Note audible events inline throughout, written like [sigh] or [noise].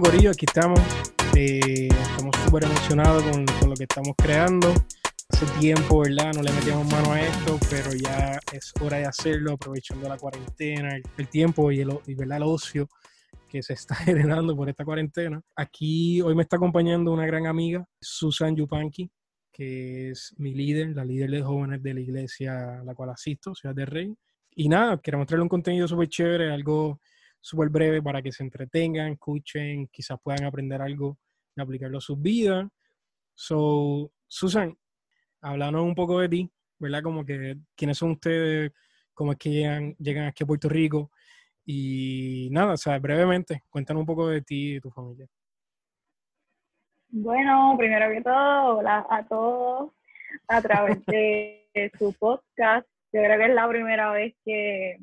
Bueno, Corillo, aquí estamos. Eh, estamos súper emocionados con, con lo que estamos creando. Hace tiempo, ¿verdad? No le metíamos mano a esto, pero ya es hora de hacerlo, aprovechando la cuarentena, el, el tiempo y el, y, ¿verdad? el ocio que se está [laughs] generando por esta cuarentena. Aquí hoy me está acompañando una gran amiga, Susan Yupanqui, que es mi líder, la líder de jóvenes de la iglesia a la cual asisto, Ciudad del Rey. Y nada, queremos traerle un contenido súper chévere, algo súper breve para que se entretengan, escuchen, quizás puedan aprender algo y aplicarlo a sus vidas. So, Susan, háblanos un poco de ti, ¿verdad? Como que quiénes son ustedes, cómo es que llegan, aquí a Puerto Rico. Y nada, o sea, brevemente, cuéntanos un poco de ti y de tu familia. Bueno, primero que todo, hola a todos a través de su podcast. Yo creo que es la primera vez que,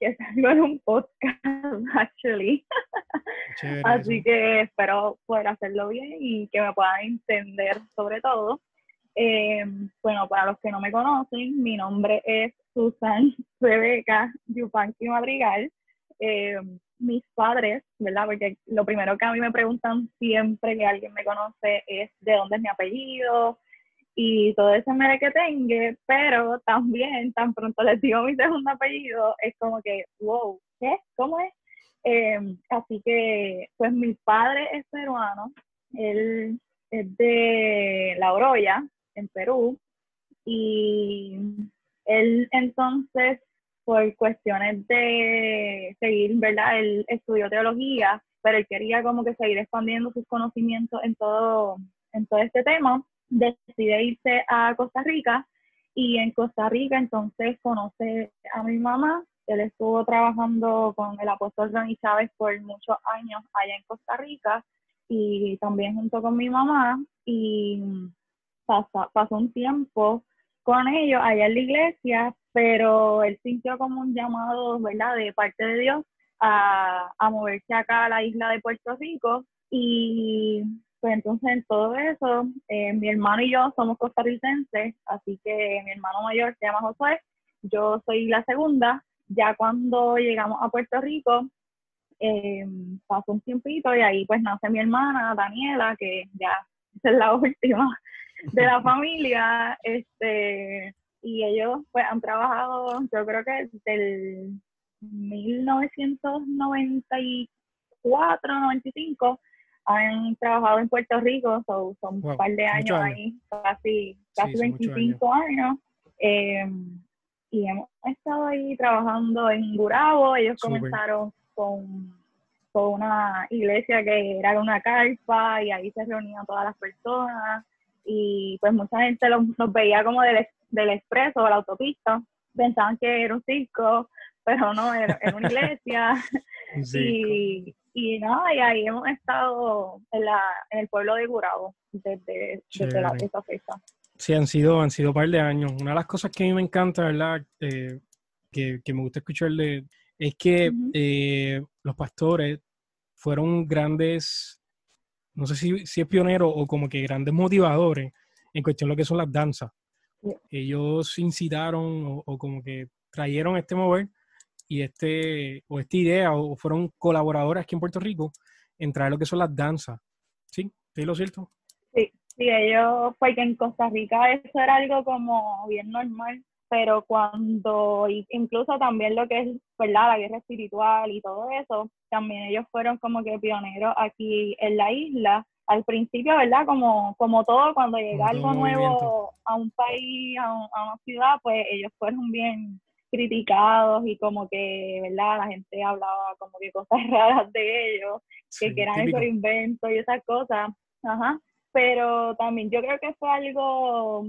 que salgo en un podcast, [laughs] actually. Chévere Así eso. que espero poder hacerlo bien y que me puedan entender sobre todo. Eh, bueno, para los que no me conocen, mi nombre es Susan [laughs] Rebeca Yupanqui Madrigal. Eh, mis padres, ¿verdad? Porque lo primero que a mí me preguntan siempre que alguien me conoce es de dónde es mi apellido y todo ese mere que tenga, pero también tan pronto les digo mi segundo apellido, es como que, wow, ¿qué? ¿Cómo es? Eh, así que, pues mi padre es peruano, él es de La Oroya, en Perú, y él entonces, por cuestiones de seguir, ¿verdad? Él estudió teología, pero él quería como que seguir expandiendo sus conocimientos en todo, en todo este tema, decide irse a Costa Rica y en Costa Rica entonces conoce a mi mamá, él estuvo trabajando con el apóstol Ronnie Chávez por muchos años allá en Costa Rica y también junto con mi mamá y pasó un tiempo con ellos allá en la iglesia, pero él sintió como un llamado, ¿verdad?, de parte de Dios a, a moverse acá a la isla de Puerto Rico y pues entonces en todo eso, eh, mi hermano y yo somos costarricenses, así que mi hermano mayor se llama Josué, yo soy la segunda, ya cuando llegamos a Puerto Rico, eh, pasó un tiempito y ahí pues nace mi hermana Daniela, que ya [laughs] es la última de la [laughs] familia, este, y ellos pues han trabajado, yo creo que desde el 1994, 95, han trabajado en Puerto Rico, so, son Wow, un par de años años. ahí, casi, casi muchos 25 años. eh, y hemos estado ahí trabajando en Gurabo, ellos comenzaron con, con una iglesia que era una carpa y ahí se reunían todas las personas. Y pues mucha gente los, los veía como del, del expreso o la autopista, pensaban que era un circo, pero no, era, era una iglesia. [laughs] Sí, [laughs] y, y nada, y ahí hemos estado en, la, en el pueblo de Gurabo desde, desde la, esa fecha. Sí, han sido, han sido un par de años. Una de las cosas que a mí me encanta, ¿verdad? Eh, que, que me gusta escucharle, es que Ujú. eh, los pastores fueron grandes, no sé si, si es pionero o como que grandes motivadores en cuestión de lo que son las danzas. Sí. Ellos incitaron o, o como que trajeron este mover y este, o esta idea, o fueron colaboradores aquí en Puerto Rico en traer lo que son las danzas. ¿Sí? ¿Sí lo cierto? Sí, sí, ellos, porque en Costa Rica eso era algo como bien normal, pero cuando, incluso también lo que es, ¿verdad? La guerra espiritual y todo eso, también ellos fueron como que pioneros aquí en la isla. Al principio, ¿verdad? Como, como todo, cuando llega algo nuevo a un país, a, un- a una ciudad, pues ellos fueron bien criticados y como que, ¿verdad? La gente hablaba como que cosas [laughs] raras de ellos que, Sí, que eran típico. esos inventos y esas cosas. Ajá. Pero también yo creo que fue algo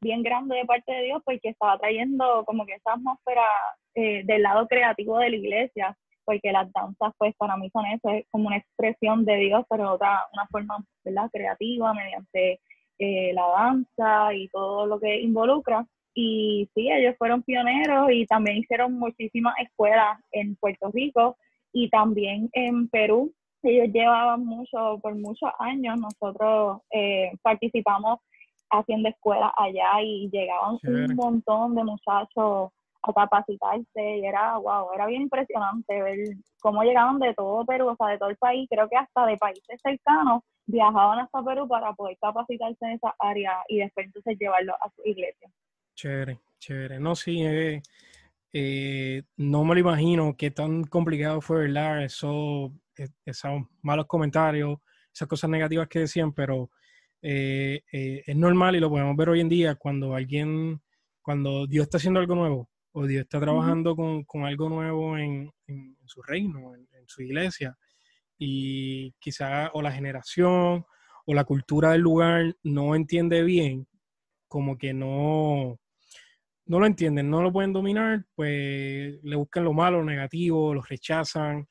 bien grande de parte de Dios porque estaba trayendo como que esa atmósfera eh, del lado creativo de la iglesia, porque las danzas pues para mí son eso, es como una expresión de Dios, pero otra, una forma ¿verdad? creativa mediante eh, la danza y todo lo que involucra. Y sí, ellos fueron pioneros y también hicieron muchísimas escuelas en Puerto Rico y también en Perú ellos llevaban mucho, por muchos años, nosotros eh, participamos haciendo escuelas allá y llegaban Chévere. un montón de muchachos a capacitarse y era, wow, era bien impresionante ver cómo llegaban de todo Perú, o sea, de todo el país, creo que hasta de países cercanos viajaban hasta Perú para poder capacitarse en esa área y después entonces llevarlo a su iglesia. Chévere, chévere. No, sí, eh, eh, no me lo imagino qué tan complicado fue, ¿verdad? Eso, e, esos malos comentarios, esas cosas negativas que decían, pero eh, es normal y lo podemos ver hoy en día cuando alguien, cuando Dios está haciendo algo nuevo o Dios está trabajando con, algo nuevo en, su reino, en, su iglesia, y quizá o la generación o la cultura del lugar no entiende bien, como que no, no lo entienden, no lo pueden dominar, pues le buscan lo malo, lo negativo, lo rechazan.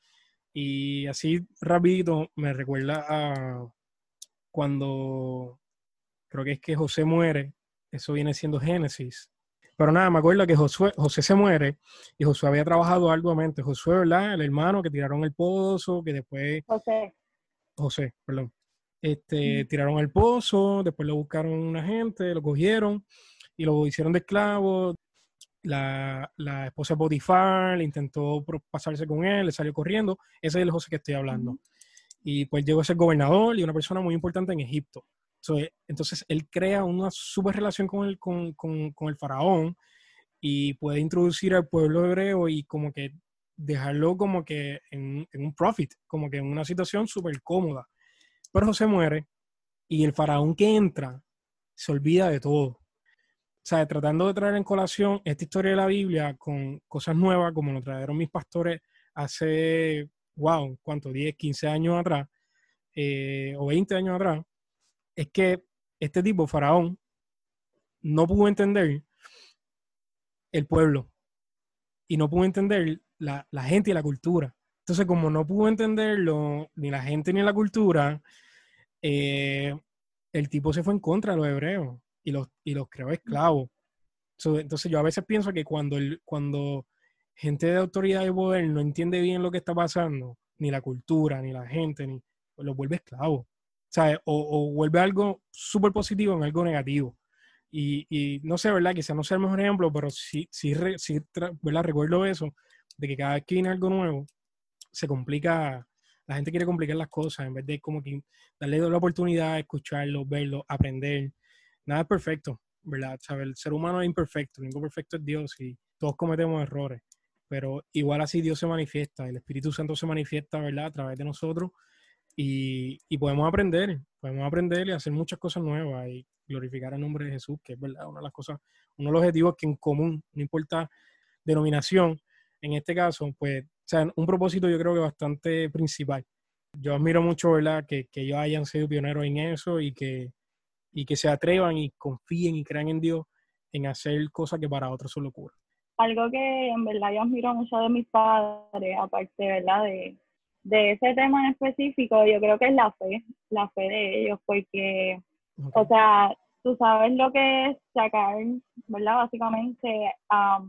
Y así rapidito me recuerda a cuando creo que es que José muere, eso viene siendo Génesis. Pero nada, me acuerdo que Josué, José se muere y Josué había trabajado arduamente. Josué, ¿verdad? El hermano que tiraron el pozo, que después... José. José, perdón. Este, tiraron el pozo, después lo buscaron una gente, lo cogieron y lo hicieron de esclavo. La, la esposa de Potifar intentó pasarse con él, le salió corriendo. Ese es el José que estoy hablando. Y pues llegó a ser gobernador y una persona muy importante en Egipto. Entonces, él crea una super relación con el, con, con, con el faraón y puede introducir al pueblo hebreo y como que dejarlo como que en, en un profit, como que en una situación súper cómoda. Pero José muere y el faraón que entra se olvida de todo. O sea, tratando de traer en colación esta historia de la Biblia con cosas nuevas, como lo trajeron mis pastores hace, wow, ¿cuánto? 10, 15 años atrás, eh, o 20 años atrás, es que este tipo, Faraón, no pudo entender el pueblo y no pudo entender la, gente y la cultura. Entonces, como no pudo entenderlo, ni la gente ni la cultura, eh, el tipo se fue en contra de los hebreos y los, y los creó esclavos. entonces, yo a veces pienso que cuando, el, cuando gente de autoridad y poder no entiende bien lo que está pasando, ni la cultura, ni la gente, ni pues los vuelve esclavos. O, o vuelve algo súper positivo en algo negativo. Y, y, no sé, ¿verdad? Quizá no sea el mejor ejemplo, pero sí, sí, sí ¿verdad? Recuerdo eso, de que cada vez que viene algo nuevo, se complica, la gente quiere complicar las cosas en vez de como que darle la oportunidad, escucharlo, verlo, aprender. Nada es perfecto, ¿verdad? El ser humano es imperfecto, el único perfecto es Dios y todos cometemos errores, pero igual así Dios se manifiesta, el Espíritu Santo se manifiesta, ¿verdad? A través de nosotros y, podemos aprender, podemos aprender y hacer muchas cosas nuevas y glorificar el nombre de Jesús, que es verdad, una de las cosas, uno de los objetivos que en común, no importa denominación, en este caso, pues, o sea, un propósito yo creo que bastante principal. Yo admiro mucho, ¿verdad?, que, que ellos hayan sido pioneros en eso y que, y que se atrevan y confíen y crean en Dios en hacer cosas que para otros son locura. Algo que en verdad yo admiro mucho de mis padres, aparte, ¿verdad?, de, de ese tema en específico, yo creo que es la fe, la fe de ellos, porque, o sea, tú sabes lo que es sacar, ¿verdad? Básicamente,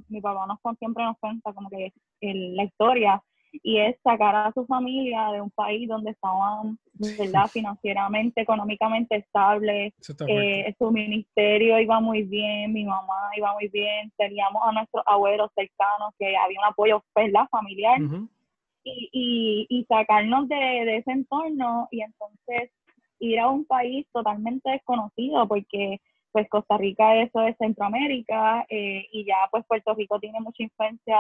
mi papá nos siempre nos cuenta como que la historia, y es sacar a su familia de un país donde estaban, ¿verdad? Financieramente, económicamente estables, eh, su ministerio iba muy bien, mi mamá iba muy bien, teníamos a nuestros abuelos cercanos, que había un apoyo, ¿verdad? Familiar. Y, y, sacarnos de, de, ese entorno y entonces ir a un país totalmente desconocido porque pues Costa Rica eso es Centroamérica eh, y ya pues Puerto Rico tiene mucha influencia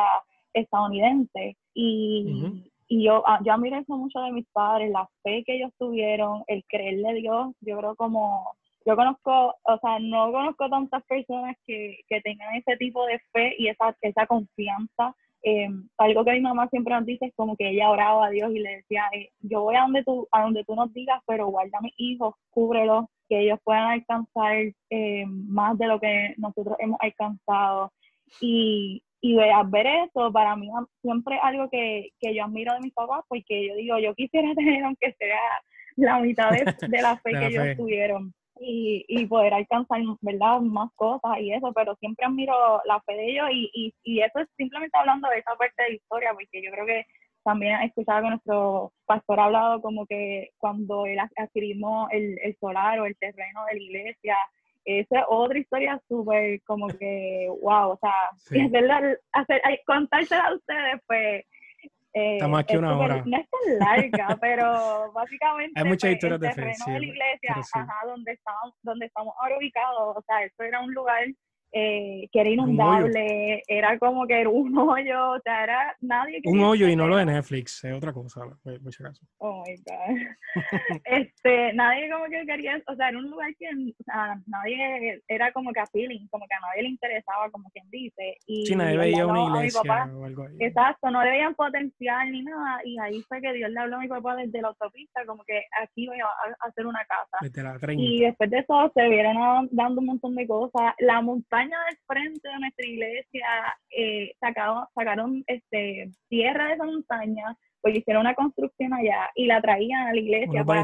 estadounidense. Y, y yo, ah, yo admiro eso mucho de mis padres, la fe que ellos tuvieron, el creerle a Dios, yo creo como yo conozco, o sea, no conozco tantas personas que, que tengan ese tipo de fe y esa, esa confianza. Eh, algo que mi mamá siempre nos dice es como que ella oraba a Dios y le decía, eh, yo voy a donde tú, a donde tú nos digas, pero guarda a mis hijos, cúbrelos, que ellos puedan alcanzar eh, más de lo que nosotros hemos alcanzado. Y, y ver eso, para mí siempre algo que, que yo admiro de mis papás, porque yo digo, yo quisiera [laughs] tener aunque sea la mitad de, la fe [laughs] que ellos tuvieron y, y poder alcanzar, ¿verdad? Más cosas y eso, pero siempre admiro la fe de ellos y, y, y eso es simplemente hablando de esa parte de la historia, porque yo creo que también he escuchado que nuestro pastor ha hablado como que cuando él adquirimos el, el solar o el terreno de la iglesia esa es otra historia súper como que, wow, o sea, hacer, contársela a ustedes, pues... Eh, Está más que una hora. No es tan larga, [laughs] pero básicamente Hay muchas pues, historias el de terreno de la iglesia, ajá, donde estamos, donde estamos ahora ubicados, o sea, esto era un lugar eh, que era inundable, era como que era un [laughs] hoyo, o sea, era nadie Un hoyo y no lo de Netflix, es otra cosa, si acaso. Oh my God. [laughs] [laughs] este, nadie como que quería, o sea, era un lugar que o sea, nadie, era como que a feeling, como que a nadie le interesaba, como quien dice. Y sí, nadie veía una iglesia o algo ahí. Exacto, no le veían potencial ni nada, y ahí fue que Dios le habló a mi papá desde la autopista, como que aquí voy a hacer una casa. Desde la y después de eso se vieron dando un montón de cosas. La montaña del frente de nuestra iglesia eh, sacaron, sacaron este, tierra de esa montaña, pues hicieron una construcción allá y la traían a la iglesia para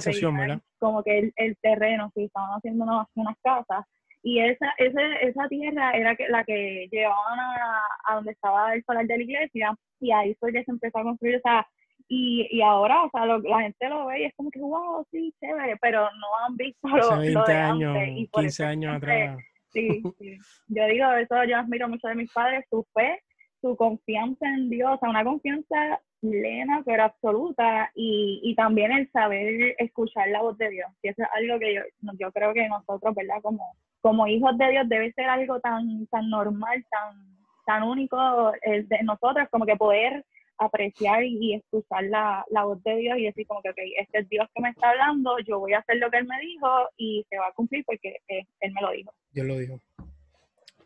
como que el, terreno, si estaban haciendo unas, unas casas. Y esa, esa, esa tierra era la que llevaban a, donde estaba el solar de la iglesia y ahí fue que se empezó a construir, o sea, y, y ahora, o sea, la gente lo ve y es como que, wow, sí, chévere, pero no han visto lo, 20 años, 15 años atrás Sí, sí. Yo digo, eso yo admiro mucho de mis padres, su fe, su confianza en Dios, o sea, una confianza plena pero absoluta y, y también el saber escuchar la voz de Dios. Y eso es algo que yo, yo creo que nosotros, ¿verdad? Como, como hijos de Dios debe ser algo tan, tan normal, tan, tan único el de nosotros, como que poder apreciar y, escuchar la, la, voz de Dios y decir como que, este es Dios que me está hablando, yo voy a hacer lo que Él me dijo y se va a cumplir porque eh, Él me lo dijo. Dios lo dijo.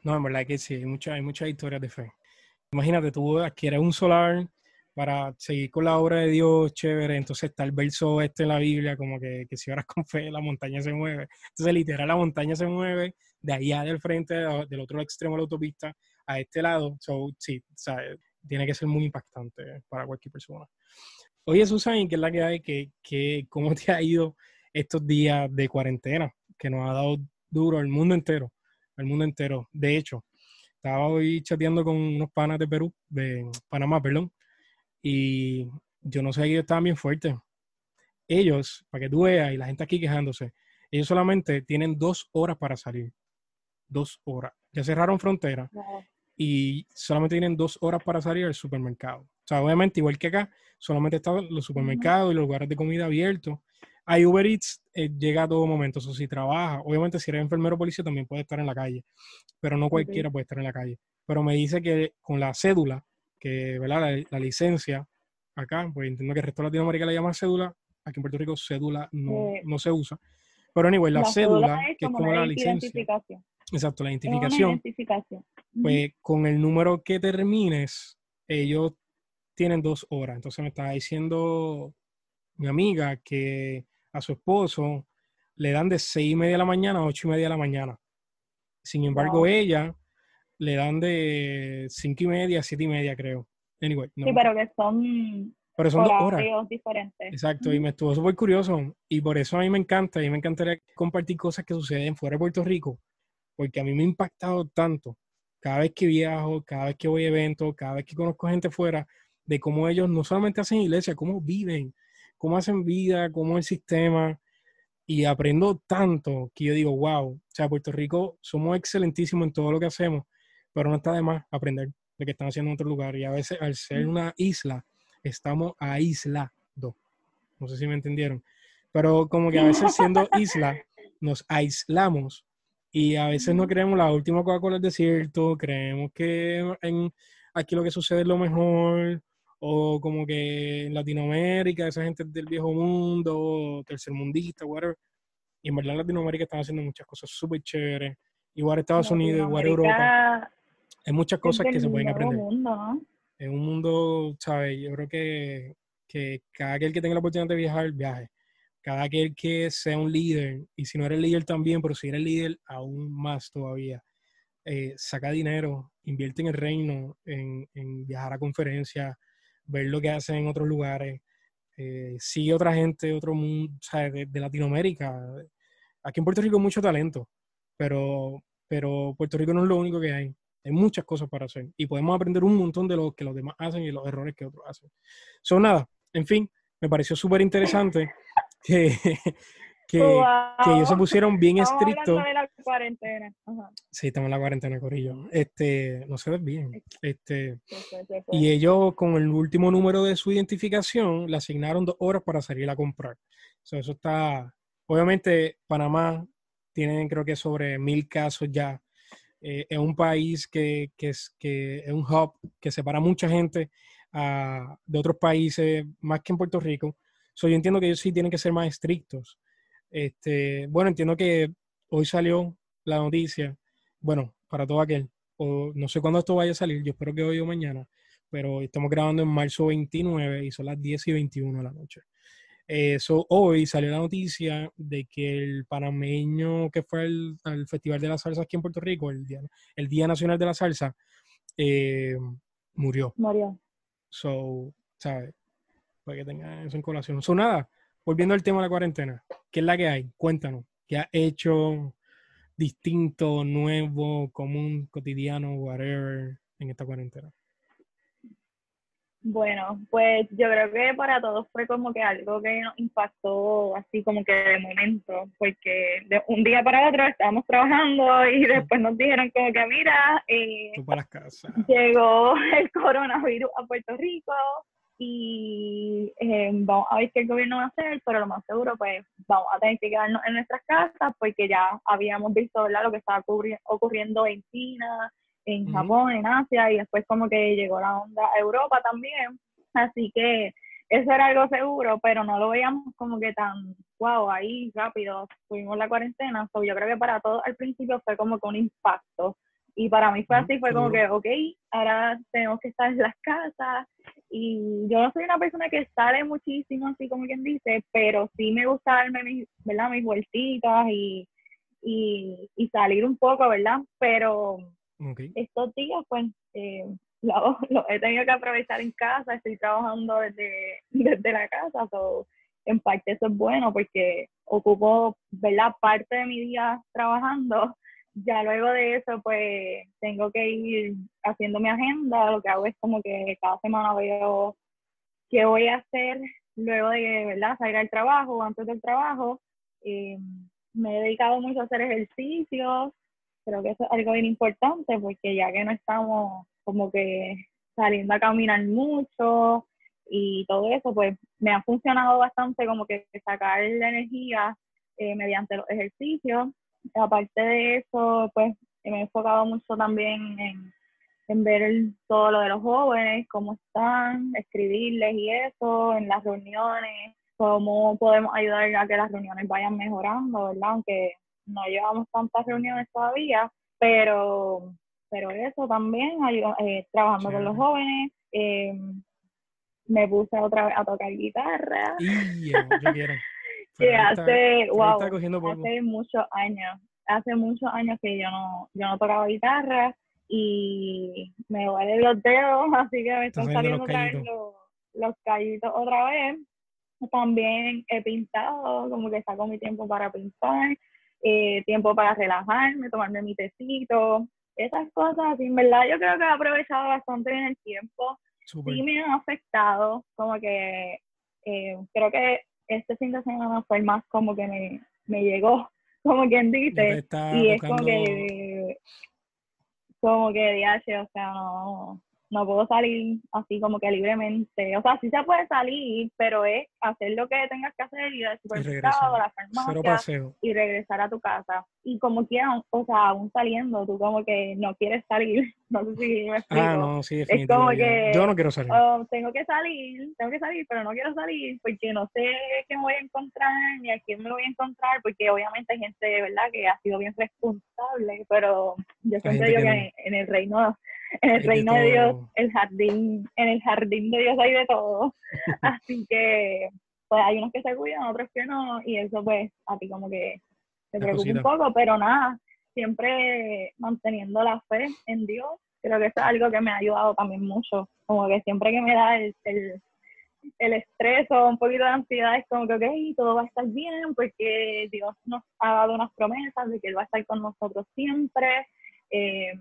No, en verdad que sí, hay, mucha, hay muchas historias de fe. Imagínate, tú adquieres un solar para seguir con la obra de Dios, chévere, entonces está el verso este en la Biblia, como que, que si oras con fe, la montaña se mueve. Entonces, literal, la montaña se mueve de allá del frente, del otro extremo de la autopista, a este lado. So, sí, tiene que ser muy impactante para cualquier persona. Oye, Susan, ¿qué es la que hay? ¿Qué, cómo te ha ido estos días de cuarentena? Que nos ha dado duro al mundo entero, al mundo entero. De hecho, estaba hoy chateando con unos panas de Perú, de Panamá, perdón, y yo no sé, ellos estaban bien fuertes. Ellos, para que tú veas, y la gente aquí quejándose, ellos solamente tienen dos horas para salir. Dos horas. Ya cerraron frontera y solamente tienen dos horas para salir al supermercado. O sea, obviamente, igual que acá, solamente están los supermercados y los lugares de comida abiertos. Hay Uber Eats, eh, llega a todo momento, eso sí trabaja. Obviamente, si eres enfermero o policía, también puede estar en la calle, pero no cualquiera puede estar en la calle. Pero me dice que con la cédula, que ¿verdad? La, licencia, acá, pues entiendo que el resto de Latinoamérica le llama cédula, aquí en Puerto Rico cédula no, no se usa. Pero anyway, la, la cédula, que es como la licencia. Exacto, la identificación. Pues con el número que termines, ellos tienen dos horas. Entonces me estaba diciendo mi amiga que a su esposo le dan de seis y media de la mañana a ocho y media de la mañana. Sin embargo, ella le dan de cinco y media a siete y media, creo. Anyway, Sí, pero que son, pero son dos horas. diferentes. Exacto, y me estuvo súper curioso. Y por eso a mí me encanta, y me encantaría compartir cosas que suceden fuera de Puerto Rico, porque a mí me ha impactado tanto cada vez que viajo, cada vez que voy a eventos, cada vez que conozco gente fuera, de cómo ellos no solamente hacen iglesia, cómo viven, cómo hacen vida, cómo el sistema. Y aprendo tanto que yo digo, wow, o sea, Puerto Rico somos excelentísimos en todo lo que hacemos, pero no está de más aprender lo que están haciendo en otro lugar. Y a veces, al ser una isla, estamos aislados. No sé si me entendieron. Pero como que a veces siendo isla, nos aislamos y a veces no creemos la última Coca-Cola del desierto, creemos que en, aquí lo que sucede es lo mejor, o como que en Latinoamérica, esa gente del viejo mundo, tercermundista, whatever. Y en verdad en Latinoamérica están haciendo muchas cosas súper chéveres. Igual Estados Unidos, igual Europa. Hay muchas cosas que se pueden aprender. Es un mundo, ¿sabes? Yo creo que, que cada aquel que tenga la oportunidad de viajar, viaje cada aquel que sea un líder, y si no eres líder también, pero si eres líder, aún más todavía. Eh, saca dinero, invierte en el reino, en, viajar a conferencias, ver lo que hacen en otros lugares, eh, sigue otra gente, otro mundo, De, Latinoamérica. Aquí en Puerto Rico hay mucho talento, pero, pero Puerto Rico no es lo único que hay. Hay muchas cosas para hacer y podemos aprender un montón de lo que los demás hacen y los errores que otros hacen. Son nada, en fin, me pareció súper interesante que, [laughs] que, que ellos se pusieron bien estrictos. de la cuarentena. Sí, estamos en la cuarentena, Corillo. Este, no se ve bien. Este, y ellos, con el último número de su identificación, le asignaron dos horas para salir a comprar. eso está. Obviamente, Panamá tienen, creo que, sobre mil casos ya. Eh, es un país que, que, es, que es un hub que separa mucha gente ah, de otros países, más que en Puerto Rico. So, yo entiendo que ellos sí tienen que ser más estrictos. Este, bueno, entiendo que hoy salió la noticia, bueno, para todo aquel, o no sé cuándo esto vaya a salir, yo espero que hoy o mañana, pero estamos grabando en marzo 29 y son las 10 y 21 de la noche. Eso hoy salió la noticia de que el panameño que fue al, Festival de la Salsa aquí en Puerto Rico, el Día, el día Nacional de la Salsa, eh, murió. Murió. So, ¿sabes? Para que tengan eso en colación. So, nada, volviendo al tema de la cuarentena, ¿qué es la que hay? Cuéntanos, ¿qué ha hecho distinto, nuevo, común, cotidiano, whatever, en esta cuarentena? Bueno, pues yo creo que para todos fue como que algo que nos impactó así como que de momento, porque de un día para otro estábamos trabajando y después nos dijeron como que mira, eh, llegó el coronavirus a Puerto Rico, y eh, vamos a ver qué el gobierno va a hacer, pero lo más seguro pues vamos a tener que quedarnos en nuestras casas porque ya habíamos visto lo que estaba ocurriendo en China, en Japón, en Asia y después como que llegó la onda a Europa también, así que eso era algo seguro, pero no lo veíamos como que tan, wow, ahí rápido, tuvimos la cuarentena, so, yo creo que para todos al principio fue como que un impacto, y para mí fue así, fue como que, ok, ahora tenemos que estar en las casas. Y yo no soy una persona que sale muchísimo, así como quien dice, pero sí me gusta darme mis, ¿verdad? mis vueltitas y, y, y salir un poco, ¿verdad? Pero estos días, pues, eh, [laughs] lo, he tenido que aprovechar en casa, estoy trabajando desde, [laughs] desde la casa, so, en parte eso es bueno porque ocupo, ¿verdad? Parte de mi día trabajando ya luego de eso, pues tengo que ir haciendo mi agenda. Lo que hago es como que cada semana veo qué voy a hacer luego de ¿verdad? salir al trabajo o antes del trabajo. Eh, me he dedicado mucho a hacer ejercicios. Creo que eso es algo bien importante porque ya que no estamos como que saliendo a caminar mucho y todo eso, pues me ha funcionado bastante como que sacar la energía eh, mediante los ejercicios aparte de eso, pues me he enfocado mucho también en, ver todo lo de los jóvenes, cómo están, escribirles y eso, en las reuniones, cómo podemos ayudar a que las reuniones vayan mejorando, ¿verdad? Aunque no llevamos tantas reuniones todavía, pero, pero eso también, eh, trabajando con los jóvenes. Em, me puse otra vez a tocar guitarra. Que hace, wow, hace muchos años, hace muchos años que yo no, yo no tocaba guitarra y me duele los dedos, [laughs] así que me están saliendo otra vez los, los callitos otra vez. También he pintado, como que saco mi tiempo para pintar, eh, tiempo para relajarme, tomarme mi tecito, esas cosas, en verdad yo creo que he aprovechado bastante en el tiempo. Sí me han afectado, como que eh, creo que este fin de semana fue el más como que me, me llegó, [laughs] como quien dice, y es como que, como que, DH, o sea, no, no puedo salir así como que libremente. O sea, sí se puede salir, pero es hacer lo que tengas que hacer, ir al supermercado, a la farmacia y regresar a tu casa. Y como quieran, o sea, aún saliendo, tú como que no quieres salir. [laughs] No sé si me explico. Ah, no, sí, es como que yo no quiero salir. Oh, tengo que salir, tengo que salir, pero no quiero salir porque no sé qué me voy a encontrar ni a quién me lo voy a encontrar, porque obviamente hay gente, ¿verdad?, que ha sido bien responsable, pero yo siempre digo que, en el reino en el reino de, Dios, el jardín, en el jardín de Dios hay de todo. [laughs] Así que, pues hay unos que se cuidan, otros que no, y eso pues a ti como que te preocupa un poco, pero nada, siempre manteniendo la fe en Dios, creo que eso es algo que me ha ayudado también mucho, como que siempre que me da el, el, el estrés o un poquito de ansiedad es como que, ok, todo va a estar bien porque Dios nos ha dado unas promesas de que Él va a estar con nosotros siempre. Eh,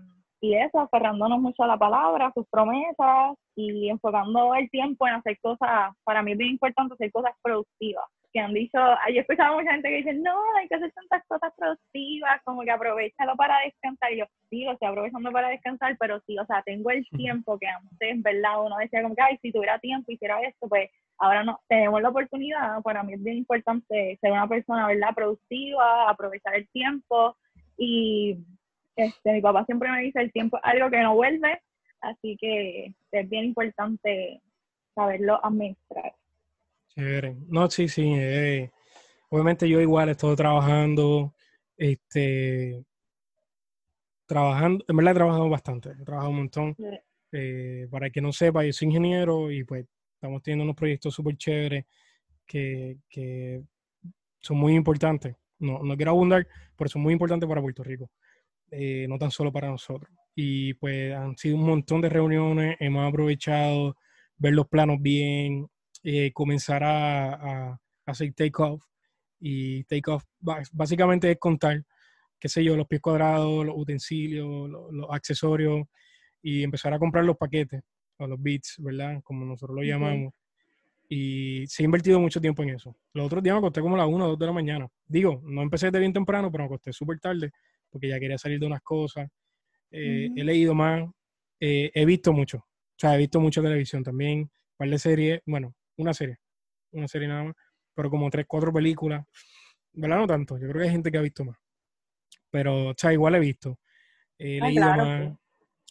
y eso, aferrándonos mucho a la palabra, a sus promesas y enfocando el tiempo en hacer cosas, para mí es bien importante hacer cosas productivas. que han dicho, yo he escuchado mucha gente que dice, no, hay que hacer tantas cosas productivas, como que aprovechalo para descansar. Y yo, sí, lo estoy aprovechando para descansar, pero sí, o sea, tengo el tiempo que antes, ¿verdad? Uno decía como que, ay, si tuviera tiempo, hiciera esto, pues ahora no, tenemos la oportunidad. Para mí es bien importante ser una persona, ¿verdad? Productiva, aprovechar el tiempo. Y este, mi papá siempre me dice, el tiempo es algo que no vuelve, así que es bien importante saberlo administrar. Chévere. No, sí, sí. Eh, obviamente yo igual estoy trabajando, este, trabajando, en verdad he trabajado bastante, he trabajado un montón. Eh, para que no sepa, yo soy ingeniero y pues estamos teniendo unos proyectos súper chéveres que, que, son muy importantes. No, no quiero abundar, pero son muy importantes para Puerto Rico, eh, no tan solo para nosotros. Y pues han sido un montón de reuniones, hemos aprovechado ver los planos bien, eh, comenzar a, hacer take-off. Y take-off básicamente es contar, qué sé yo, los pies cuadrados, los utensilios, los, accesorios y empezar a comprar los paquetes o los bits, ¿verdad? Como nosotros lo llamamos. Y se ha invertido mucho tiempo en eso. Los otros días me acosté como a las 1 o 2 de la mañana. Digo, no empecé de bien temprano, pero me acosté súper tarde porque ya quería salir de unas cosas. Eh, he leído más, eh, he visto mucho. O sea, he visto mucha televisión también, un par de series. Bueno, una serie, una serie nada más, pero como tres, cuatro películas. ¿Verdad? No tanto, yo creo que hay gente que ha visto más. Pero, o sea, igual he visto. He leído más.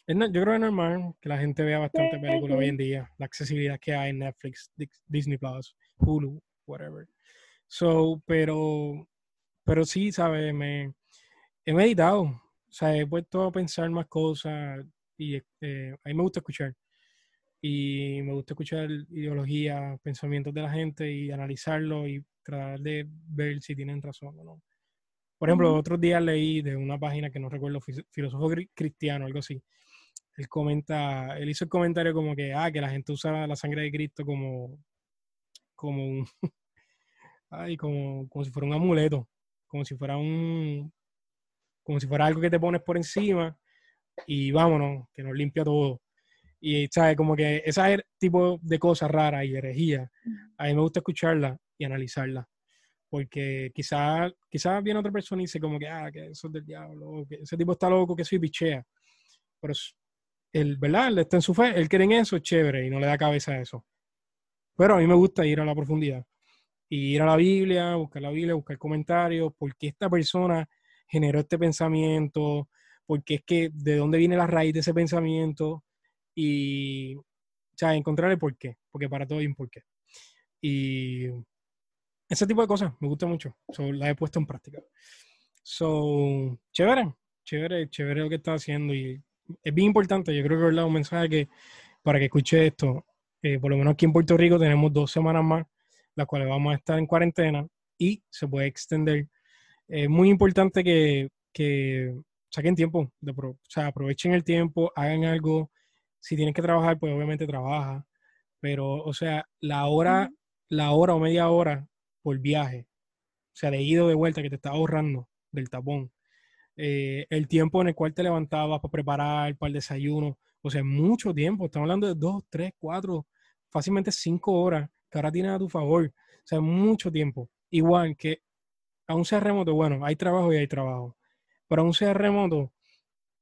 yo creo que es normal que la gente vea bastante películas hoy en día. La accesibilidad que hay en Netflix, Disney Plus, Hulu, whatever. So, pero, pero sí, ¿sabes? Me, he meditado. O sea, he puesto a pensar más cosas y eh, a mí me gusta escuchar y me gusta escuchar ideología, pensamientos de la gente y analizarlo y tratar de ver si tienen razón o no. Por ejemplo, otros días leí de una página que no recuerdo, filósofo cristiano, algo así. Él comenta, él hizo el comentario como que, ah, que la gente usa la sangre de Cristo como, como un, [laughs] ay, como, como si fuera un amuleto, como si fuera un, como si fuera algo que te pones por encima y vámonos, que nos limpia todo. Y, ¿sabes? Como que ese tipo de cosas raras y herejía, a mí me gusta escucharla y analizarla. Porque quizás quizá viene otra persona y dice como que, ah, que eso es del diablo, que ese tipo está loco, que soy pichea. Pero el, ¿verdad? Él está en su fe, él cree en eso, es chévere y no le da cabeza a eso. Pero a mí me gusta ir a la profundidad. Y ir a la Biblia, buscar la Biblia, buscar comentarios, porque esta persona generó este pensamiento, porque es que de dónde viene la raíz de ese pensamiento, y, o sea, encontrar el por qué, porque para todo hay un porqué. Y ese tipo de cosas me gusta mucho, so, las he puesto en práctica. So, chévere, chévere, chévere lo que está haciendo y es bien importante, yo creo que es un mensaje que para que escuche esto, eh, por lo menos aquí en Puerto Rico tenemos dos semanas más, las cuales vamos a estar en cuarentena y se puede extender. Es muy importante que, que saquen tiempo, de o sea, aprovechen el tiempo, hagan algo si tienes que trabajar, pues obviamente trabaja. Pero, o sea, la hora, la hora o media hora por viaje, o sea, de ida o de vuelta que te está ahorrando del tapón. Eh, el tiempo en el cual te levantabas para preparar, para el desayuno, o sea, mucho tiempo. Estamos hablando de dos, tres, cuatro, fácilmente cinco horas que ahora tienes a tu favor. O sea, mucho tiempo. Igual que, aún sea remoto, bueno, hay trabajo y hay trabajo. Pero aún sea remoto,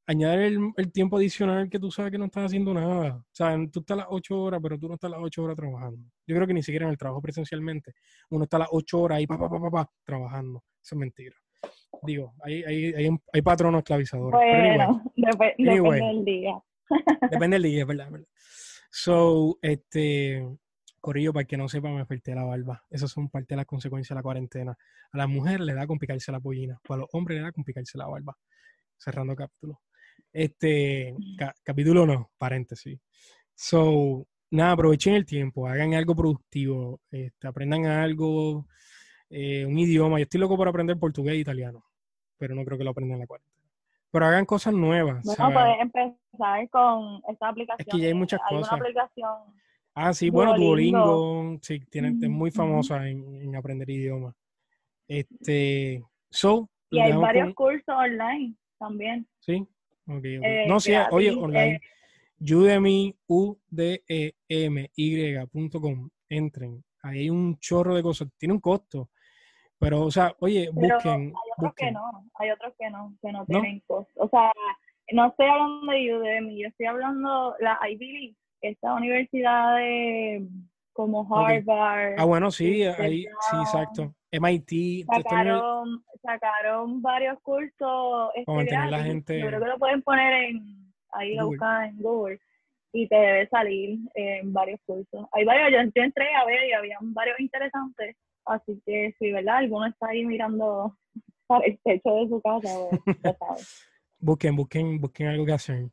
añadir el, tiempo adicional que tú sabes que no estás haciendo nada. O sea, tú estás a las ocho horas, pero tú no estás las ocho horas trabajando. Yo creo que ni siquiera en el trabajo presencialmente uno está a las ocho horas ahí, pa, pa, pa, pa, trabajando. Eso es mentira. Digo, hay, hay, hay, hay patronos esclavizadores. Bueno, depende del día. depende del día, es verdad, verdad. So, este, Corillo, para que no sepa, me afecté la barba. Esas son parte de las consecuencias de la cuarentena. A las mujeres le da con picarse la pollina, o a los hombres le da con picarse la barba. Cerrando capítulo. Este, capítulo no, paréntesis. So, nada, aprovechen el tiempo, hagan algo productivo, este, aprendan algo, eh, un idioma. Yo estoy loco por aprender portugués e italiano, pero no creo que lo aprendan en la cuarentena. Pero hagan cosas nuevas. Bueno, puedes empezar con esta aplicación. Es que ya hay muchas cosas. aplicación ah, sí, bueno, Duolingo, sí, tiene, es muy famosa en, aprender idiomas. Este, so, y hay varios cursos online también. Sí, eh, no, sí, oye, online. Eh, Udemy, U D E M Y.com. Entren, Ahí hay un chorro de cosas. Tiene un costo. Pero, o sea, oye, busquen. Hay otros que no, hay otros que no, que no, tienen costo. O sea, no estoy hablando de Udemy, yo estoy hablando la Ivy League, esta universidad de como Harvard. Ah, bueno, sí, ahí, sí, exacto. MIT. Sacaron, sacaron varios cursos. Este, la gente. Yo creo que lo pueden poner en, ahí lo buscan en Google y te debe salir en varios cursos. Hay varios, yo, yo entré a ver y había varios interesantes, así que si, ¿verdad? Alguno está ahí mirando para [laughs] el techo de su casa, pues, ya [laughs] sabes. busquen, busquen, busquen algo que hacer.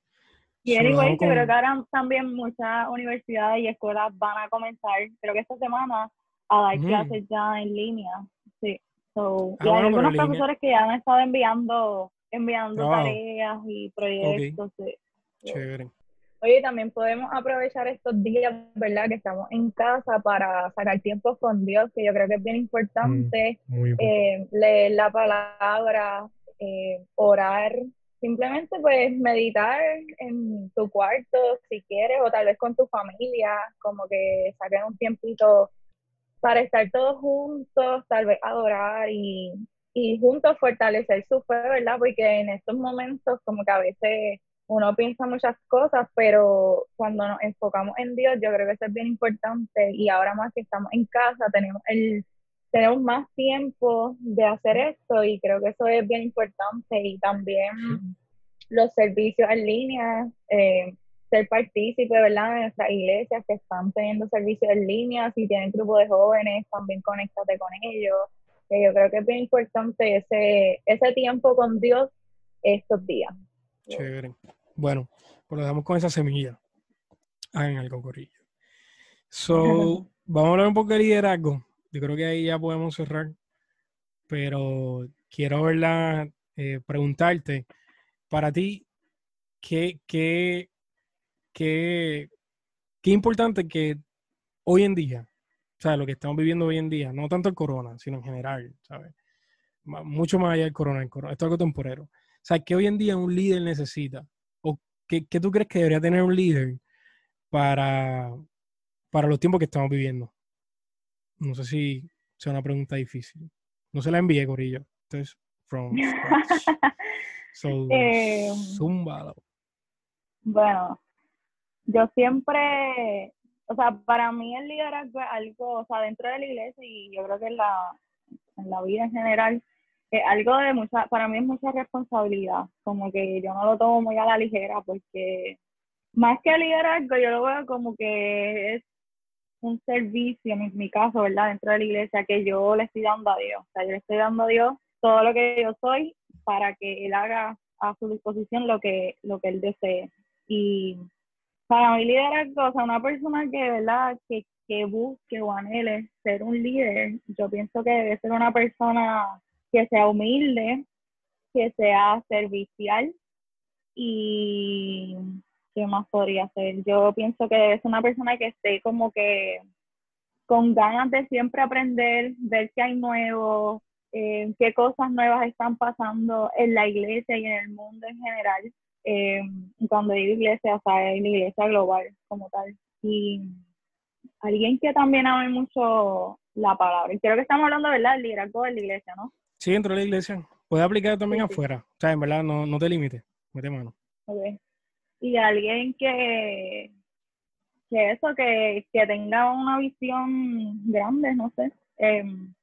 Y anyway, creo que ahora también muchas universidades y escuelas van a comenzar, creo que esta semana, a dar clases ya en línea. Sí. So, ah, y hay algunos profesores que ya han estado enviando enviando tareas y proyectos. Chévere. Oye, también podemos aprovechar estos días, ¿verdad? Que estamos en casa para sacar tiempo con Dios, que yo creo que es bien importante. Mm, eh, leer la palabra, eh, orar, simplemente pues meditar en tu cuarto si quieres, o tal vez con tu familia, como que saquen un tiempito para estar todos juntos, tal vez adorar y, y juntos fortalecer su fe, ¿verdad? Porque en estos momentos como que a veces uno piensa muchas cosas, pero cuando nos enfocamos en Dios, yo creo que eso es bien importante y ahora más que estamos en casa, tenemos el tenemos más tiempo de hacer esto y creo que eso es bien importante y también los servicios en línea, eh, ser partícipe, ¿verdad? De nuestras iglesias que están teniendo servicios en línea, si tienen grupo de jóvenes, también conéctate con ellos. Que yo creo que es bien importante ese, ese tiempo con Dios estos días. Chévere. Bueno, pues lo dejamos con esa semilla. Hagan algo, corillo. So, [laughs] vamos a hablar un poco de liderazgo. Yo creo que ahí ya podemos cerrar. Pero quiero verla, eh, preguntarte, para ti, ¿qué, qué, qué, qué importante que hoy en día, o sea, lo que estamos viviendo hoy en día, no tanto el corona, sino en general, ¿sabes? Mucho más allá del corona, el corona, esto es algo temporero. O sea, ¿qué hoy en día un líder necesita ¿qué, tú crees que debería tener un líder para, para los tiempos que estamos viviendo? No sé si sea una pregunta difícil. No se la envié, Corillo. Entonces, from [laughs] So, eh, Bueno, yo siempre, o sea, para mí el liderazgo es algo, o sea, dentro de la iglesia y yo creo que en la, en la vida en general, es algo de mucha, para mí es mucha responsabilidad, como que yo no lo tomo muy a la ligera porque más que liderazgo yo lo veo como que es un servicio, en mi caso, ¿verdad? Dentro de la iglesia que yo le estoy dando a Dios, o sea, yo le estoy dando a Dios todo lo que yo soy para que Él haga a su disposición lo que, lo que Él desee. Y para mí liderazgo, o sea, una persona que, ¿verdad? Que, que busque o anhele ser un líder, yo pienso que debe ser una persona que sea humilde, que sea servicial y ¿qué más podría ser? Yo pienso que ser una persona que esté como que con ganas de siempre aprender, ver qué hay nuevo, eh, qué cosas nuevas están pasando en la iglesia y en el mundo en general. Eh, cuando digo iglesia, o sea, en la iglesia global como tal. Y alguien que también ame mucho la palabra. Y creo que estamos hablando, ¿verdad?, del liderazgo de la iglesia, ¿no? Sí, dentro de la iglesia. Puede aplicar también afuera. O sea, en verdad, no, no te limites. Mete mano. Okay. Y alguien que, que eso, que, que tenga una visión grande, no sé. Em,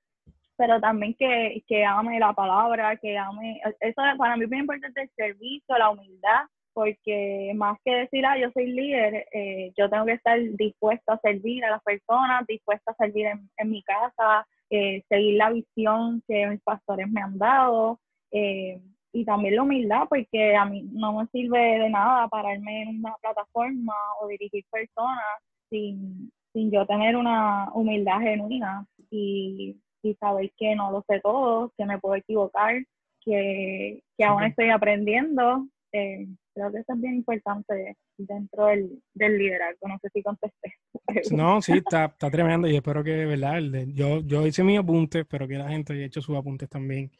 pero también que, que ame la palabra, que ame, eso para mí es muy importante el servicio, la humildad, porque más que decir, ah, yo soy líder, eh, yo tengo que estar dispuesto a servir a las personas, dispuesto a servir en, en mi casa, eh, seguir la visión que mis pastores me han dado eh, y también la humildad, porque a mí no me sirve de nada pararme en una plataforma o dirigir personas sin, sin yo tener una humildad genuina y, y saber que no lo sé todo, que me puedo equivocar, que, que aún estoy aprendiendo. Eh, creo que eso es bien importante dentro del, del liderazgo. No sé si contesté. [laughs] No, sí, está, está tremendo y espero que, ¿verdad? yo, yo hice mis apuntes, espero que la gente haya hecho sus apuntes también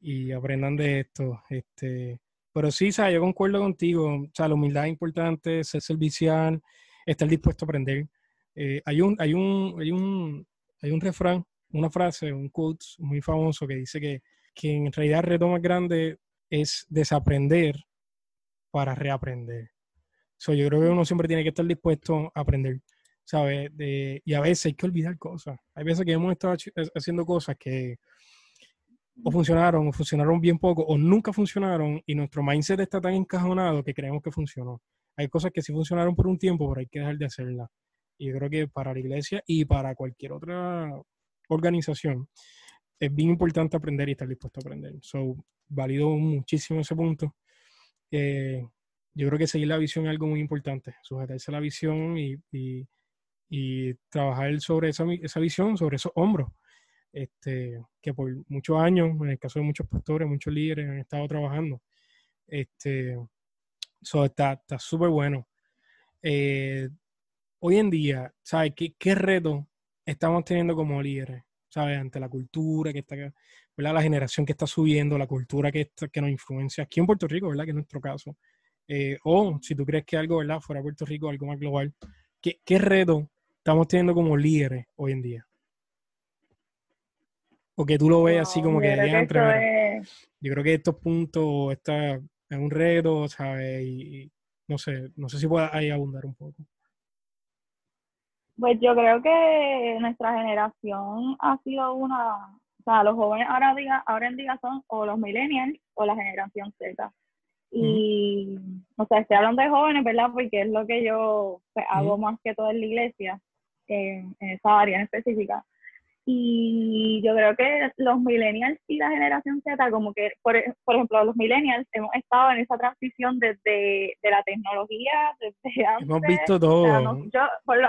y aprendan de esto. Este, pero sí, ¿sabes? yo concuerdo contigo. O sea, la humildad es importante, ser servicial, estar dispuesto a aprender. Eh, hay un, hay un, hay un, hay un refrán, una frase, un quote muy famoso que dice que, que en realidad el reto más grande es desaprender para reaprender. So, yo creo que uno siempre tiene que estar dispuesto a aprender, ¿sabes? y a veces hay que olvidar cosas. Hay veces que hemos estado haciendo cosas que o funcionaron o funcionaron bien poco o nunca funcionaron y nuestro mindset está tan encajonado que creemos que funcionó. Hay cosas que sí funcionaron por un tiempo, pero hay que dejar de hacerlas. Y yo creo que para la iglesia y para cualquier otra organización es bien importante aprender y estar dispuesto a aprender. So, valido muchísimo ese punto. Eh, yo creo que seguir la visión es algo muy importante, sujetarse a la visión y, y, trabajar sobre esa, esa, visión, sobre esos hombros, este, que por muchos años, en el caso de muchos pastores, muchos líderes han estado trabajando. Este, so está súper bueno. Eh, hoy en día, ¿sabes qué, qué reto estamos teniendo como líderes? ¿Sabes? Ante la cultura que está, ¿verdad? La generación que está subiendo, la cultura que, que nos influencia aquí en Puerto Rico, ¿verdad? Que es nuestro caso. Eh, o si tú crees que algo, ¿verdad? Fuera de Puerto Rico, algo más global. ¿Qué, qué reto estamos teniendo como líderes hoy en día? O que tú lo ves así como que, yo creo que estos puntos está en un reto, ¿sabes? Y, no sé, no sé si pueda ahí abundar un poco. Pues yo creo que nuestra generación ha sido una, sea, los jóvenes ahora, diga, ahora en día son o los millennials o la generación Z. Y, o sea, estoy hablando de jóvenes, ¿verdad? Porque es lo que yo pues, hago más que todo en la iglesia, en, esa área en específica. Y yo creo que los millennials y la generación Z, como que, por, ejemplo, los millennials hemos estado en esa transición desde de la tecnología, desde antes. Hemos visto todo. yo, por lo,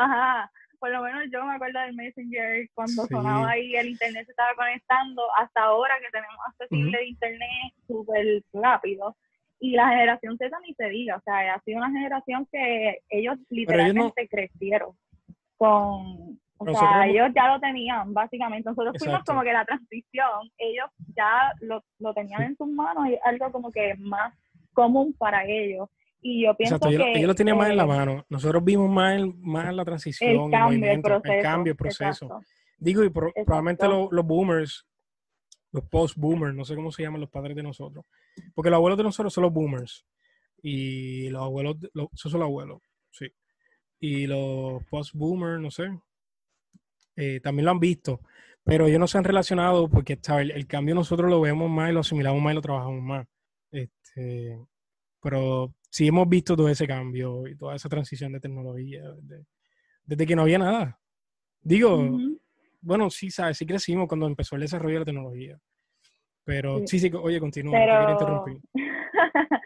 por lo menos yo me acuerdo del Messenger cuando sonaba ahí, el internet se estaba conectando, hasta ahora que tenemos accesible internet súper rápido y la generación Z ni se diga, o sea, ha sido una generación que ellos literalmente crecieron con, o sea, ellos ya lo tenían, básicamente. Nosotros fuimos como que la transición, ellos ya lo, lo tenían en sus manos y algo como que más común para ellos. Y yo pienso que... Ellos, lo tenían más en la mano. Nosotros vimos más, más la transición, el cambio, el, proceso, el cambio, el proceso. Digo, y probablemente los boomers los post-boomers, no sé cómo se llaman los padres de nosotros. Porque los abuelos de nosotros son los boomers. Y los abuelos, los, esos son los abuelos, sí. Y los post-boomers, no sé, eh, también lo han visto. Pero ellos no se han relacionado porque el, el, cambio nosotros lo vemos más y lo asimilamos más y lo trabajamos más. Este, pero sí hemos visto todo ese cambio y toda esa transición de tecnología desde, que no había nada. Digo, bueno, sí, sabes, sí crecimos cuando empezó el desarrollo de la tecnología. Pero sí, sí, oye, continúa, Pero... interrumpir. [laughs]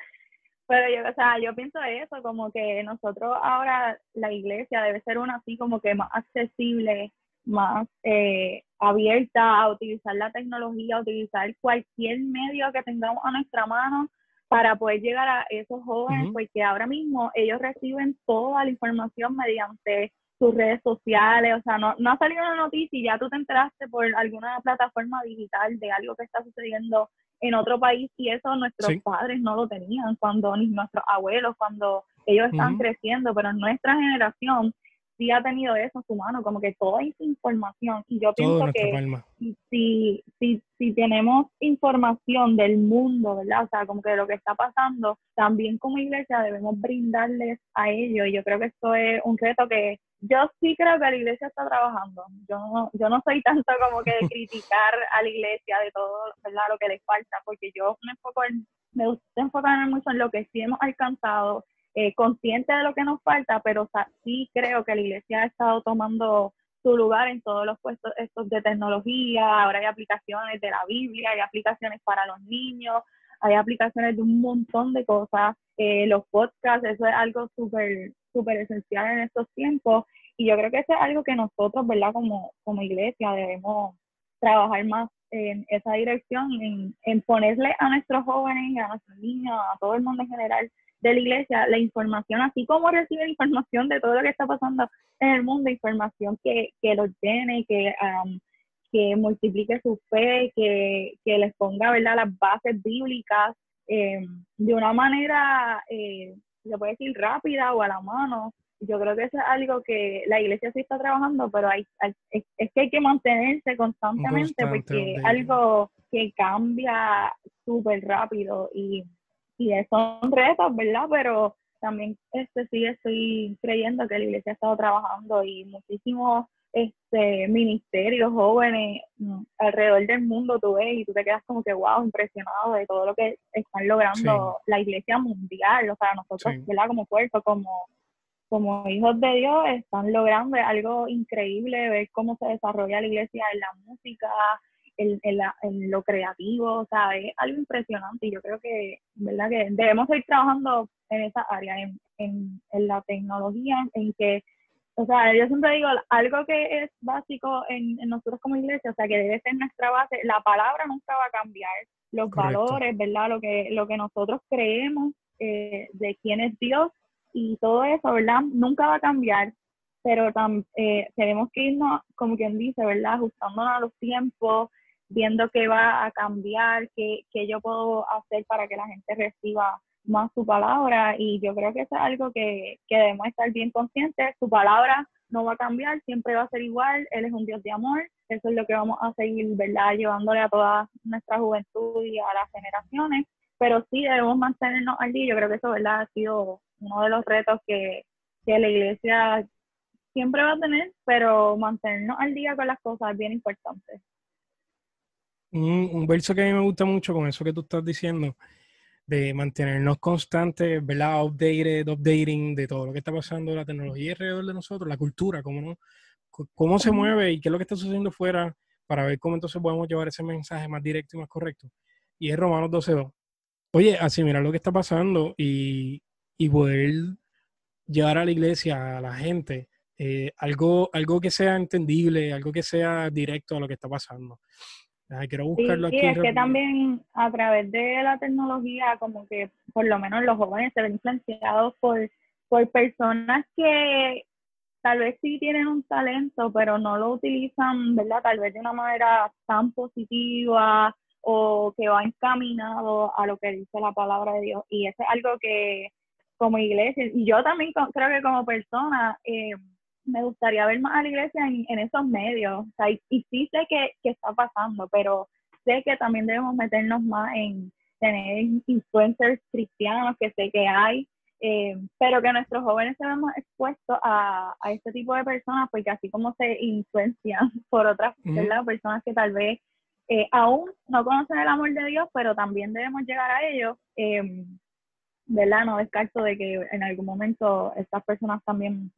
Pero yo, o sea, yo pienso eso, como que nosotros ahora, la iglesia debe ser una así como que más accesible, más eh, abierta a utilizar la tecnología, a utilizar cualquier medio que tengamos a nuestra mano para poder llegar a esos jóvenes, porque ahora mismo ellos reciben toda la información mediante sus redes sociales, o sea, no, no ha salido una noticia y ya tú te enteraste por alguna plataforma digital de algo que está sucediendo en otro país y eso nuestros padres no lo tenían cuando ni nuestros abuelos cuando ellos están creciendo, pero en nuestra generación sí ha tenido eso en su mano, como que toda esa información y yo pienso que si, si, si tenemos información del mundo, ¿verdad? O sea, como que de lo que está pasando, también como iglesia debemos brindarles a ellos y yo creo que esto es un reto que yo sí creo que la iglesia está trabajando. Yo no, yo no soy [laughs] tanto como que de [laughs] criticar a la iglesia de todo ¿verdad? lo que les falta, porque yo me enfoco en, me gusta enfocarme mucho en lo que sí hemos alcanzado, eh, consciente de lo que nos falta, pero sí creo que la iglesia ha estado tomando su lugar en todos los puestos estos de tecnología, ahora hay aplicaciones de la Biblia, hay aplicaciones para los niños, hay aplicaciones de un montón de cosas, eh, los podcasts, eso es algo súper súper esencial en estos tiempos. Y yo creo que eso es algo que nosotros, ¿verdad? Como, como iglesia debemos trabajar más en esa dirección, en, en ponerle a nuestros jóvenes, a nuestros niños, a todo el mundo en general de la iglesia la información, así como reciben información de todo lo que está pasando en el mundo, información que, que los llene, que, que multiplique su fe, que, que les ponga ¿verdad? las bases bíblicas eh, de una manera eh, se puede decir rápida o a la mano yo creo que eso es algo que la iglesia sí está trabajando, pero hay, es, que hay que mantenerse constantemente porque es algo que cambia súper rápido y, y son retos, ¿verdad? Pero también este sí estoy creyendo que la iglesia ha estado trabajando y muchísimos este ministerios jóvenes mm, alrededor del mundo tú ves y tú te quedas como que wow, impresionado de todo lo que están logrando la iglesia mundial, o sea, nosotros, ¿verdad? Como cuerpo, como, como hijos de Dios, están logrando algo increíble ver cómo se desarrolla la iglesia en la música, en, lo creativo, o sea, es algo impresionante y yo creo que, ¿verdad? Que debemos ir trabajando en esa área, en, en, en la tecnología, en que, o sea, yo siempre digo, algo que es básico en, nosotros como iglesia, o sea, que debe ser nuestra base, la palabra nunca va a cambiar, los valores, ¿verdad? Lo que, lo que nosotros creemos eh, de quién es Dios y todo eso, ¿verdad? Nunca va a cambiar, pero eh, tenemos que irnos, como quien dice, ¿verdad? Ajustándonos a los tiempos, viendo qué va a cambiar, qué, qué yo puedo hacer para que la gente reciba más su palabra y yo creo que eso es algo que, que debemos estar bien conscientes. Su palabra no va a cambiar, siempre va a ser igual, Él es un Dios de amor, eso es lo que vamos a seguir, ¿verdad? Llevándole a toda nuestra juventud y a las generaciones, pero sí debemos mantenernos al día, yo creo que eso, ¿verdad? Ha sido uno de los retos que, que la iglesia siempre va a tener, pero mantenernos al día con las cosas es bien importante. Un, un verso que a mí me gusta mucho con eso que tú estás diciendo de mantenernos constantes, ¿verdad? Updated, updating de todo lo que está pasando, la tecnología alrededor de nosotros, la cultura, cómo, no, cómo se mueve y qué es lo que está sucediendo fuera para ver cómo entonces podemos llevar ese mensaje más directo y más correcto. Y es Romanos 12.2. Oye, así mira lo que está pasando y, y poder llevar a la iglesia, a la gente, eh, algo, algo que sea entendible, algo que sea directo a lo que está pasando quiero buscarlo sí, es que también a través de la tecnología, como que por lo menos los jóvenes se ven influenciados por, por personas que tal vez sí tienen un talento, pero no lo utilizan, ¿verdad? Tal vez de una manera tan positiva o que va encaminado a lo que dice la palabra de Dios. Y eso es algo que como iglesia, y yo también creo que como persona, eh, me gustaría ver más a la iglesia en, esos medios. O sea, y, sí sé que, está pasando, pero sé que también debemos meternos más en tener influencers cristianos, que sé que hay, eh, pero que nuestros jóvenes se vean más expuestos a, este tipo de personas, porque así como se influencian [laughs] por otras personas que tal vez eh, aún no conocen el amor de Dios, pero también debemos llegar a ellos. Eh, ¿verdad? No descarto de que en algún momento estas personas también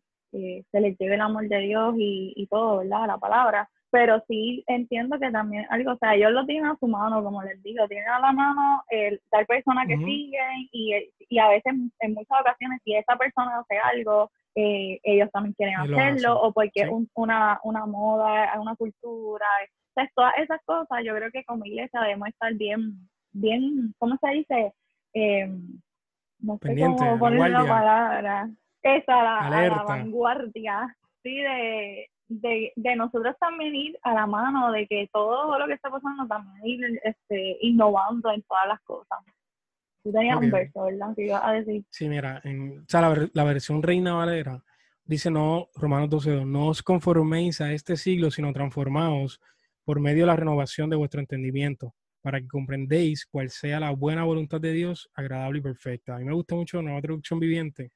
se les lleve el amor de Dios y, y todo, ¿verdad? La palabra. Pero sí entiendo que también algo, o sea, ellos lo tienen a su mano, como les digo, tienen a la mano el, tal persona que siguen y, y a veces en muchas ocasiones si esa persona hace algo, eh, ellos también quieren hacerlo, o porque una, una moda, una cultura, entonces, todas esas cosas, yo creo que como iglesia debemos estar bien, bien, ¿cómo se dice? Eh, no sé cómo poner la palabra esa, la, la vanguardia, sí, de, de, nosotros también ir a la mano de que todo lo que está pasando también ir este, innovando en todas las cosas. Tú tenías un verso, ¿verdad? Que a decir. Sí, mira, en, o sea, la, la, versión Reina Valera dice, no, Romanos 12.2, no os conforméis a este siglo, sino transformaos por medio de la renovación de vuestro entendimiento, para que comprendéis cuál sea la buena voluntad de Dios, agradable y perfecta. A mí me gusta mucho la nueva traducción viviente,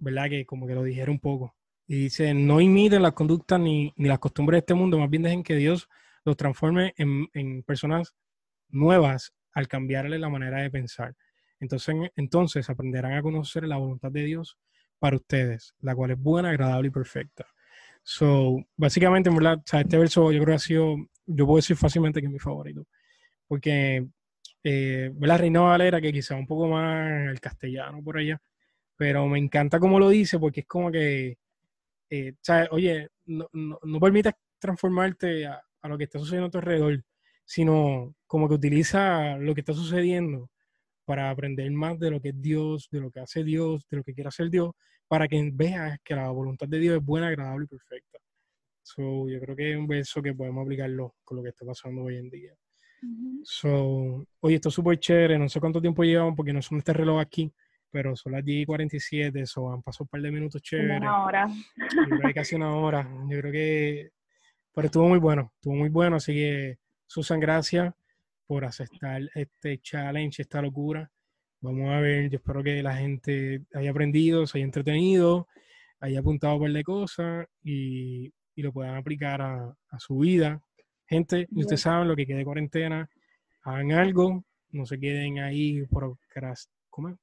¿verdad? Que como que lo dijera un poco. Y dice, no imiten las conductas ni, ni, las costumbres de este mundo, más bien dejen que Dios los transforme en, en personas nuevas al cambiarle la manera de pensar. Entonces, entonces aprenderán a conocer la voluntad de Dios para ustedes, la cual es buena, agradable y perfecta. So, básicamente, en verdad, este verso yo creo que ha sido, yo puedo decir fácilmente que es mi favorito, porque eh, la Reina Valera, que quizá un poco más el castellano por allá, pero me encanta cómo lo dice porque es como que, eh, oye, no, no, permitas transformarte a, lo que está sucediendo a tu alrededor, sino como que utiliza lo que está sucediendo para aprender más de lo que es Dios, de lo que hace Dios, de lo que quiere hacer Dios, para que veas que la voluntad de Dios es buena, agradable y perfecta. So, yo creo que es un verso que podemos aplicarlo con lo que está pasando hoy en día. So, oye, esto es súper chévere, no sé cuánto tiempo llevamos porque no son este reloj aquí, pero son las 10 y 47, eso han pasado un par de minutos chéveres. Una hora. Yo creo que casi una hora. Yo creo que. Pero estuvo muy bueno, estuvo muy bueno. Así que, Susan, gracias por aceptar este challenge, esta locura. Vamos a ver, yo espero que la gente haya aprendido, se haya entretenido, haya apuntado un par de cosas y, y lo puedan aplicar a, a su vida. Gente, ustedes saben lo que quede cuarentena, hagan algo, no se queden ahí procrast ¿cómo es?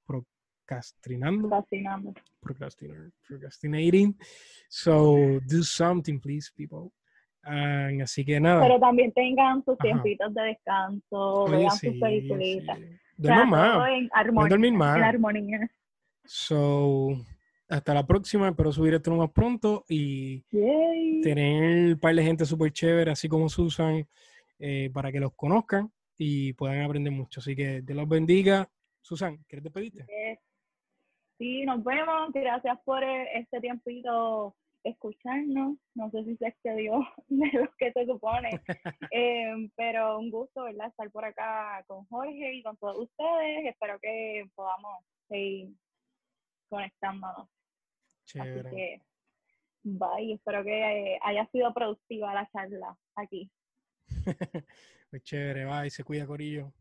Procrastinando. Fascinando. Procrastinating. Procrastinating. So do something, please, people. Ah, así que nada. Pero también tengan sus Ajá. tiempitos de descanso, Oye, vean sí, sus peliculitas. sí. Duerman más. en armonía. dormir En más. armonía. So, hasta la próxima. Espero subir esto más pronto y Yay. tener un par de gente súper chévere, así como Susan, eh, para que los conozcan y puedan aprender mucho. Así que Dios los bendiga. Susan, ¿quieres despedirte? Eh, Sí, nos vemos. Gracias por eh, este tiempito escucharnos. No sé si se excedió [laughs] de lo que se supone, [laughs] Eh, pero un gusto, ¿verdad? Estar por acá con Jorge y con todos ustedes. Espero que podamos seguir conectándonos. Así Chévere. que, bye. Espero que eh, haya sido productiva la charla aquí. [laughs] Pues chévere, y se cuida, Corillo.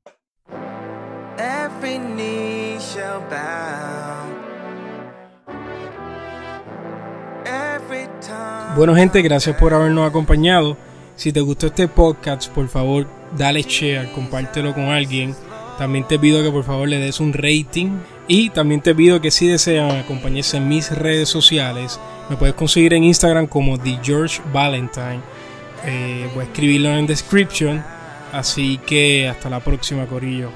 Every knee shall. Bueno, gente, gracias por habernos acompañado. Si te gustó este podcast, por favor, dale share, compártelo con alguien. También te pido que por favor le des un rating. Y también te pido que si desean acompañarse en mis redes sociales, me puedes conseguir en Instagram como The George Valentine. Eh, voy a escribirlo en description. Así que hasta la próxima, Corillo.